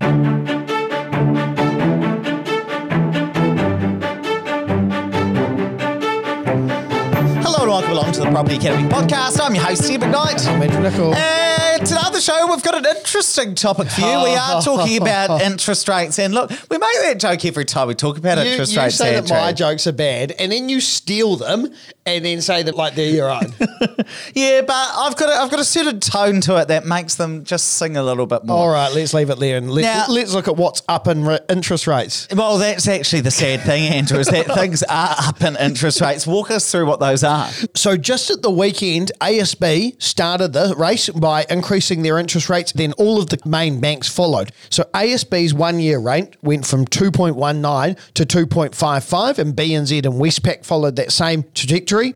Hello and welcome along to the Property Academy podcast. I'm your host, Steve McKnight. I'm Andrew Nicol. And today on the show, we've got an interesting topic for you. We are talking about interest rates. And look, we make that joke every time we talk about You, interest you rates. say that Andrew. my jokes are bad, and then you steal them, and then say that like they're your own. Yeah, but I've got a, I've got a certain tone to it that makes them just sing a little bit more. All right, let's leave it there, and let, Now- let's look at what's up in re- interest rates. Well, that's actually the sad thing, Andrew, is that things are up in interest rates. Walk us through what those are. So just at the weekend, ASB started the race by increasing their interest rates. Then all of the main banks followed. So ASB's one-year rate went from 2.19 to 2.55, and BNZ and Westpac followed that same trajectory.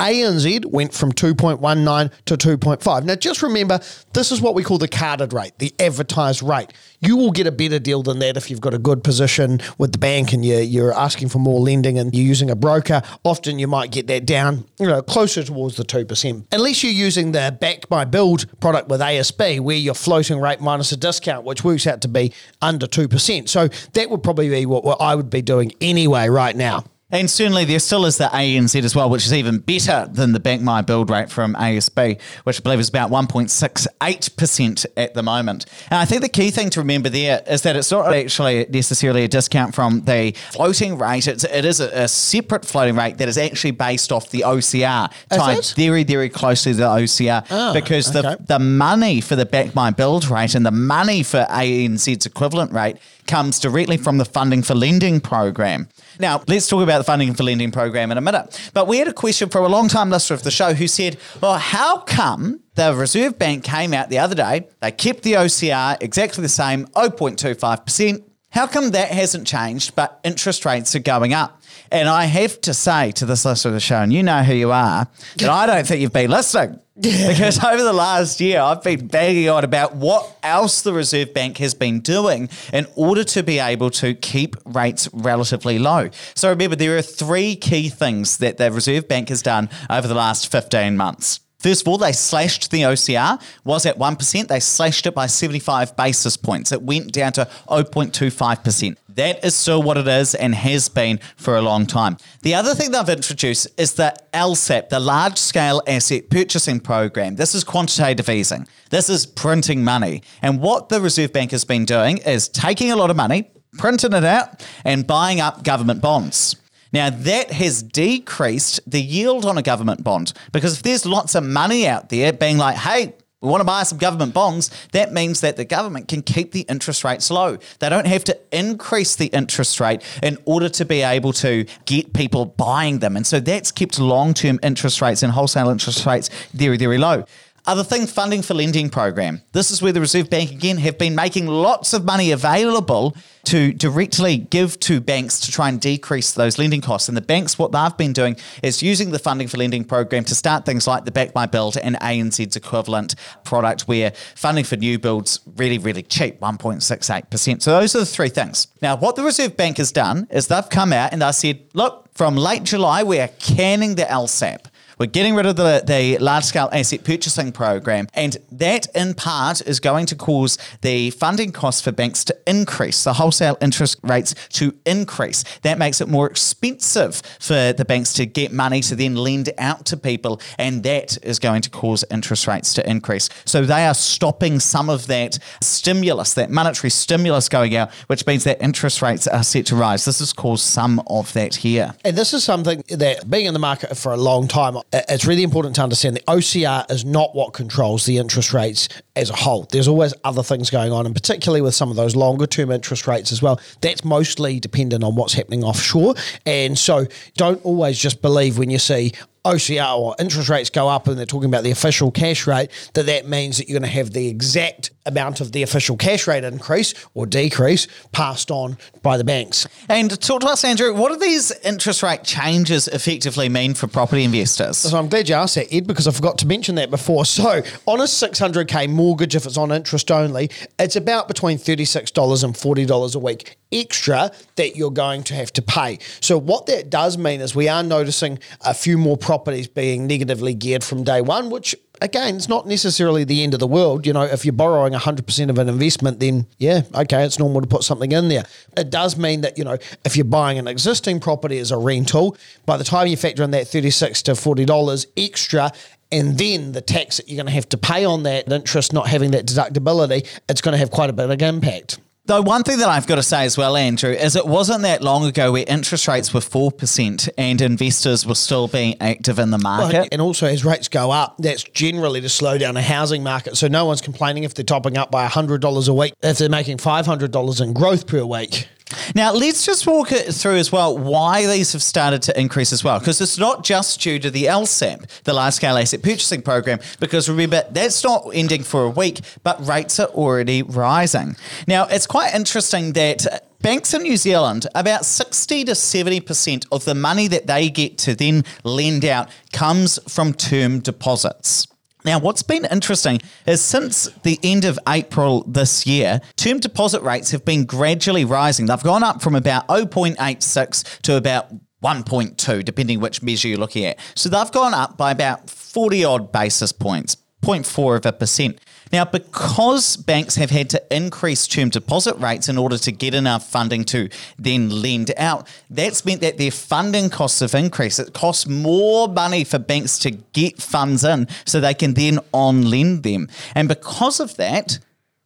ANZ went from 2.19 to 2.5. Now, just remember, this is what we call the carded rate, the advertised rate. You will get a better deal than that if you've got a good position with the bank and you're, you're asking for more lending and you're using a broker. Often you might get that down, you know, closer towards the 2%. Unless you're using the Back My Build product with ASB, where you're floating rate minus a discount, which works out to be under 2%. So that would probably be what, what I would be doing anyway right now. And certainly there still is the ANZ as well, which is even better than the Back My Build rate from ASB, which I believe is about 1.68% at the moment. And I think the key thing to remember there is that it's not actually necessarily a discount from the floating rate. It's, it is a, a separate floating rate that is actually based off the OCR, tied very, very closely to the OCR Oh, ah, because okay. the, the money for the Back My Build rate and the money for ANZ's equivalent rate comes directly from the Funding for Lending program. Now, let's talk about the Funding for Lending program in a minute. But we had a question from a long time listener of the show who said, Well, how come the Reserve Bank came out the other day? They kept the OCR exactly the same, 0.25%. How come that hasn't changed, but interest rates are going up? And I have to say to this listener of the show, and you know who you are, that I don't think you've been listening. Because over the last year, I've been banging on about what else the Reserve Bank has been doing in order to be able to keep rates relatively low. So remember, there are three key things that the Reserve Bank has done over the last 15 months. First of all, they slashed the OCR, was at 1%. They slashed it by 75 basis points. It went down to 0.25%. That is still what it is and has been for a long time. The other thing they've introduced is the LSAP, the Large Scale Asset Purchasing Program. This is quantitative easing. This is printing money. And what the Reserve Bank has been doing is taking a lot of money, printing it out, and buying up government bonds. Now, that has decreased the yield on a government bond because if there's lots of money out there being like, hey, we want to buy some government bonds, that means that the government can keep the interest rates low. They don't have to increase the interest rate in order to be able to get people buying them. And so that's kept long term interest rates and wholesale interest rates very, very low. Other thing, funding for lending program. This is where the Reserve Bank again have been making lots of money available to directly give to banks to try and decrease those lending costs. And the banks, what they've been doing is using the funding for lending program to start things like the Back My Build and ANZ's equivalent product, where funding for new builds really, really cheap, 1.68%. So those are the three things. Now, what the Reserve Bank has done is they've come out and they've said, look, from late July, we are canning the LSAP. We're getting rid of the, the large scale asset purchasing program, and that in part is going to cause the funding costs for banks to increase, the wholesale interest rates to increase. That makes it more expensive for the banks to get money to then lend out to people, and that is going to cause interest rates to increase. So they are stopping some of that stimulus, that monetary stimulus going out, which means that interest rates are set to rise. This has caused some of that here. And this is something that, being in the market for a long time, it's really important to understand the OCR is not what controls the interest rates as a whole. There's always other things going on, and particularly with some of those longer term interest rates as well. That's mostly dependent on what's happening offshore. And so don't always just believe when you see OCR or interest rates go up and they're talking about the official cash rate, that that means that you're going to have the exact amount of the official cash rate increase or decrease passed on by the banks. And talk to us, Andrew, what do these interest rate changes effectively mean for property investors? So I'm glad you asked that, Ed, because I forgot to mention that before. So on a 600k mortgage, if it's on interest only, it's about between $36 and $40 a week extra that you're going to have to pay. So what that does mean is we are noticing a few more properties being negatively geared from day one, which again, it's not necessarily the end of the world. You know, if you're borrowing 100% of an investment, then yeah, okay, it's normal to put something in there. It does mean that, you know, if you're buying an existing property as a rental, by the time you factor in that 36 to $40 extra, and then the tax that you're going to have to pay on that interest not having that deductibility, it's going to have quite a big impact. Though one thing that I've got to say as well, Andrew, is it wasn't that long ago where interest rates were 4% and investors were still being active in the market. Well, and also, as rates go up, that's generally to slow down a housing market. So no one's complaining if they're topping up by $100 a week, if they're making $500 in growth per week. Now, let's just walk it through as well why these have started to increase as well. Because it's not just due to the LSAP, the large scale asset purchasing program, because remember, that's not ending for a week, but rates are already rising. Now, it's quite interesting that. Banks in New Zealand, about 60 to 70% of the money that they get to then lend out comes from term deposits. Now, what's been interesting is since the end of April this year, term deposit rates have been gradually rising. They've gone up from about 0.86 to about 1.2, depending which measure you're looking at. So they've gone up by about 40 odd basis points, 0.4 of a percent. Now, because banks have had to increase term deposit rates in order to get enough funding to then lend out, that's meant that their funding costs have increased. It costs more money for banks to get funds in so they can then on lend them. And because of that,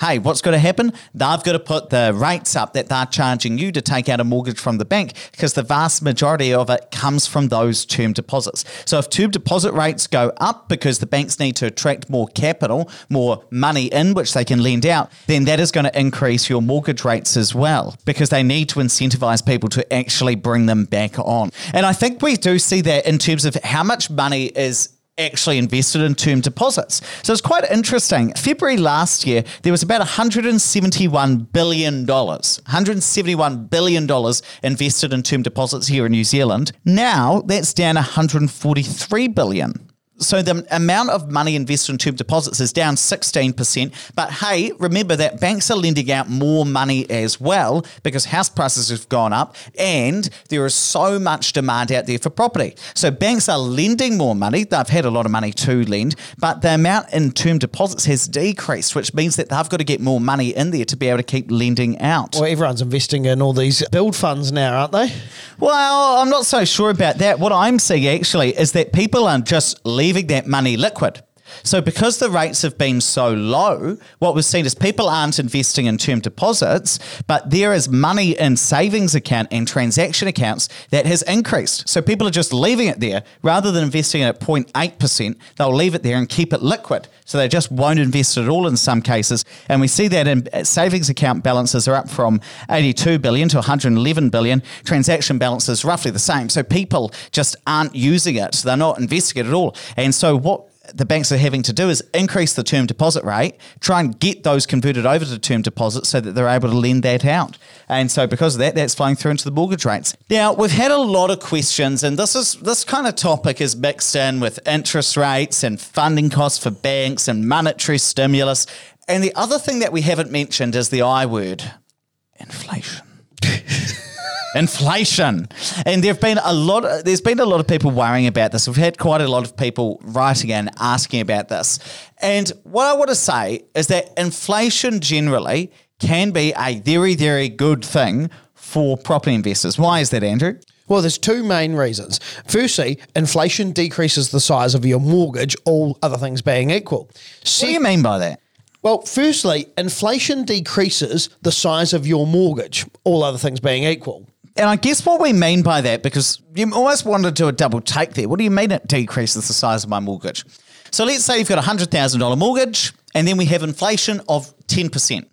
hey, what's going to happen? They've got to put the rates up that they're charging you to take out a mortgage from the bank because the vast majority of it comes from those term deposits. So if term deposit rates go up because the banks need to attract more capital, more money in which they can lend out, then that is going to increase your mortgage rates as well because they need to incentivize people to actually bring them back on. And I think we do see that in terms of how much money is actually invested in term deposits. So it's quite interesting. February last year, there was about $171 billion, $171 billion invested in term deposits here in New Zealand. Now that's down 143 billion. So the amount of money invested in term deposits is down 16%. But hey, remember that banks are lending out more money as well because house prices have gone up and there is so much demand out there for property. So banks are lending more money. They've had a lot of money to lend, but the amount in term deposits has decreased, which means that they've got to get more money in there to be able to keep lending out. Well, everyone's investing in all these build funds now, aren't they? Well, I'm not so sure about that. What I'm seeing actually is that people are just leaving that money liquid. So, because the rates have been so low, what we've seen is people aren't investing in term deposits, but there is money in savings account and transaction accounts that has increased. So, people are just leaving it there rather than investing at 0.8%, they'll leave it there and keep it liquid. So, they just won't invest at all in some cases. And we see that in uh, savings account balances are up from 82 billion to 111 billion. Transaction balances roughly the same. So, people just aren't using it. They're not investing it at all. And so, what the banks are having to do is increase the term deposit rate, try and get those converted over to term deposits so that they're able to lend that out. And so because of that, that's flowing through into the mortgage rates. Now, we've had a lot of questions, and this is this kind of topic is mixed in with interest rates and funding costs for banks and monetary stimulus. And the other thing that we haven't mentioned is the I word inflation. inflation. And there've been a lot. There's been a lot of people worrying about this. We've had quite a lot of people writing and asking about this. And what I want to say is that inflation generally can be a very, very good thing for property investors. Why is that, Andrew? Well, there's two main reasons. Firstly, inflation decreases the size of your mortgage, all other things being equal. what do you mean by that? Well, firstly, inflation decreases the size of your mortgage, all other things being equal. And I guess what we mean by that, because you almost want to do a double take there. What do you mean it decreases the size of my mortgage? So let's say you've got a $100,000 mortgage, and then we have inflation of 10%.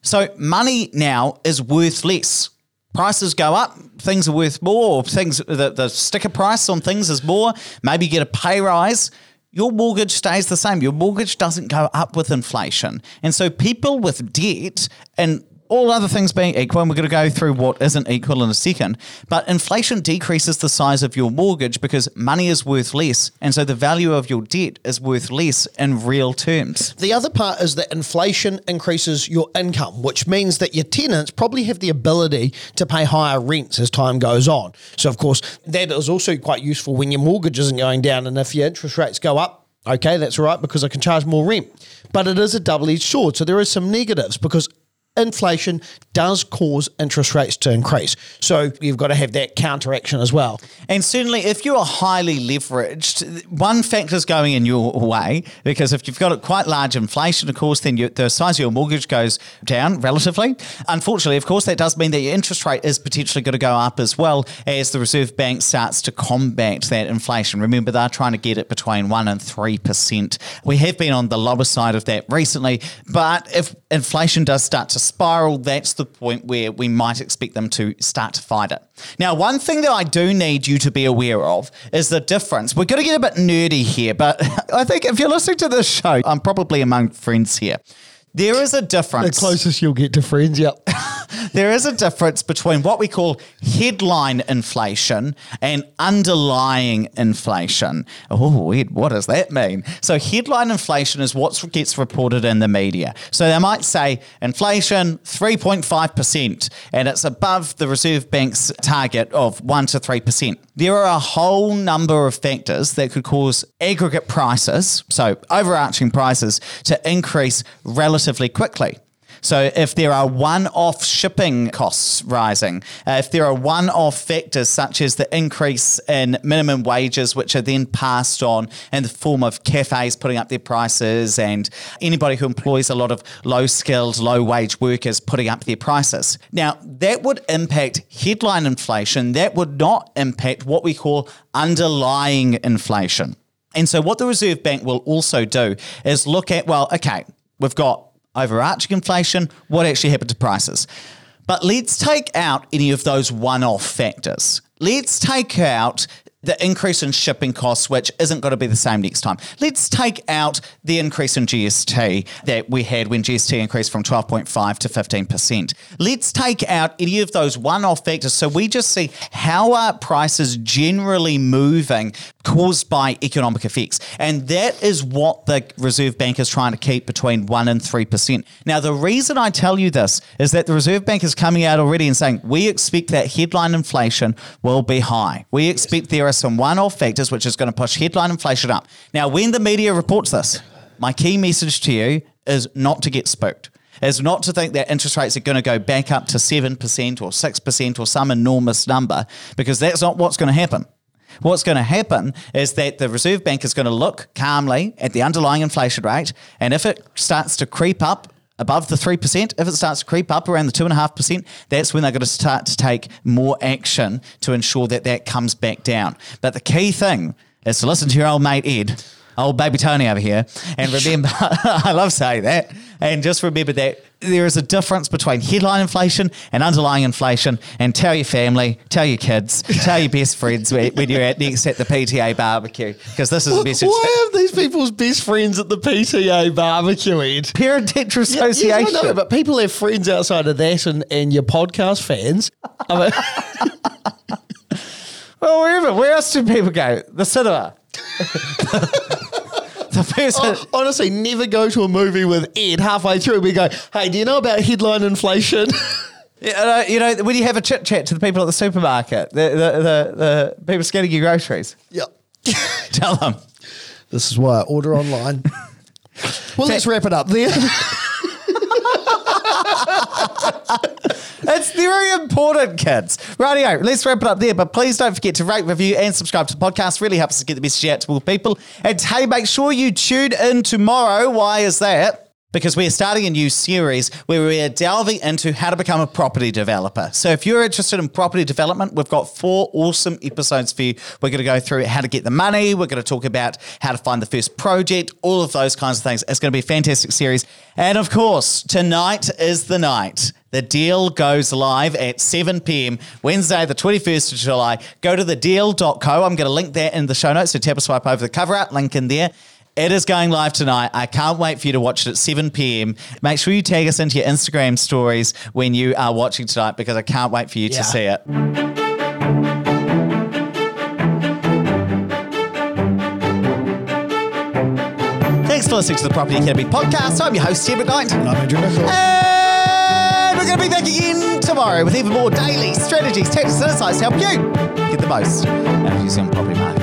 So money now is worth less. Prices go up, things are worth more, or things the, the sticker price on things is more. Maybe you get a pay rise your mortgage stays the same. Your mortgage doesn't go up with inflation. And so people with debt and all other things being equal, and we're going to go through what isn't equal in a second, but inflation decreases the size of your mortgage because money is worth less. And so the value of your debt is worth less in real terms. The other part is that inflation increases your income, which means that your tenants probably have the ability to pay higher rents as time goes on. So, of course, that is also quite useful when your mortgage isn't going down. And if your interest rates go up, Okay, that's right because I can charge more rent. But it is a double edged sword. So there are some negatives because inflation does cause interest rates to increase. So you've got to have that counteraction as well. And certainly, if you are highly leveraged, one factor is going in your way because if you've got a quite large inflation, of course, then you, the size of your mortgage goes down relatively. Unfortunately, of course, that does mean that your interest rate is potentially going to go up as well as the Reserve Bank starts to combat that inflation. Remember, they're trying to get it between 1% and 3%. We have been on the lower side of that recently, but if inflation does start to spiral, that's the point where we might expect them to start to fight it. Now, one thing that I do need you to be aware of is the difference. We're going to get a bit nerdy here, but I think if you're listening to this show, I'm probably among friends here. There is a difference. The closest you'll get to friends, yep. there is a difference between what we call headline inflation and underlying inflation. Oh, weird. What does that mean? So, headline inflation is what gets reported in the media. So, they might say inflation 3.5%, and it's above the Reserve Bank's target of 1 to 3%. There are a whole number of factors that could cause aggregate prices, so overarching prices, to increase relatively quickly. So if there are one-off shipping costs rising, uh, if there are one-off factors such as the increase in minimum wages, which are then passed on in the form of cafes putting up their prices and anybody who employs a lot of low-skilled, low-wage workers putting up their prices. Now, that would impact headline inflation. That would not impact what we call underlying inflation. And so what the Reserve Bank will also do is look at, well, okay, we've got overarching inflation, what actually happened to prices. But let's take out any of those one off factors. Let's take out the increase in shipping costs, which isn't going to be the same next time. Let's take out the increase in GST that we had when GST increased from 12.5 to 15%. Let's take out any of those one off factors. So we just see how are prices generally moving caused by economic effects. And that is what the Reserve Bank is trying to keep between 1 and 3%. Now, the reason I tell you this is that the Reserve Bank is coming out already and saying we expect that headline inflation will be high. We expect there are some one off factors which is going to push headline inflation up. Now, when the media reports this, my key message to you is not to get spooked. Is not to think that interest rates are going to go back up to 7% or 6% or some enormous number, because that's not what's going to happen. What's going to happen is that the Reserve Bank is going to look calmly at the underlying inflation rate, and if it starts to creep up above the 3%, if it starts to creep up around the 2.5%, that's when they're going to start to take more action to ensure that that comes back down. But the key thing is to listen to your old mate Ed old baby Tony over here. And remember, I love saying that. And just remember that there is a difference between headline inflation and underlying inflation. And tell your family, tell your kids, tell your best friends when you're at next at the PTA barbecue, because this is a message. Why have these people's best friends at the PTA barbecue, Ed? Parent Teacher Association. Yeah, yes, I know, but people have friends outside of that and, and your podcast fans. I mean, well, wherever, where else do people go? The cinema. the person. Oh, honestly, never go to a movie with Ed halfway through. We go, hey, do you know about headline inflation? Yeah, you know, when you have a chit chat to the people at the supermarket, the, the, the, the people scanning your groceries. Yep. Tell them. This is why I order online. well, let's wrap it up there. It's very important, kids. Rightio, let's wrap it up there. But please don't forget to rate, review, and subscribe to the podcast. Really helps us get the message out to more people. And hey, make sure you tune in tomorrow. Why is that? Because we're starting a new series where we're delving into how to become a property developer. So if you're interested in property development, we've got four awesome episodes for you. We're going to go through how to get the money, we're going to talk about how to find the first project, all of those kinds of things. It's going to be a fantastic series. And of course, tonight is the night. The deal goes live at 7 p.m. Wednesday, the 21st of July. Go to thedeal.co. I'm going to link that in the show notes. So tap a swipe over the cover art, link in there. It is going live tonight. I can't wait for you to watch it at 7 p.m. Make sure you tag us into your Instagram stories when you are watching tonight because I can't wait for you yeah. to see it. Thanks for listening to the Property Academy podcast. I'm your host, Tim McKnight. And I'm Andrew And we're going to be back again tomorrow with even more daily strategies, tactics, and insights to help you get the most out of using property market.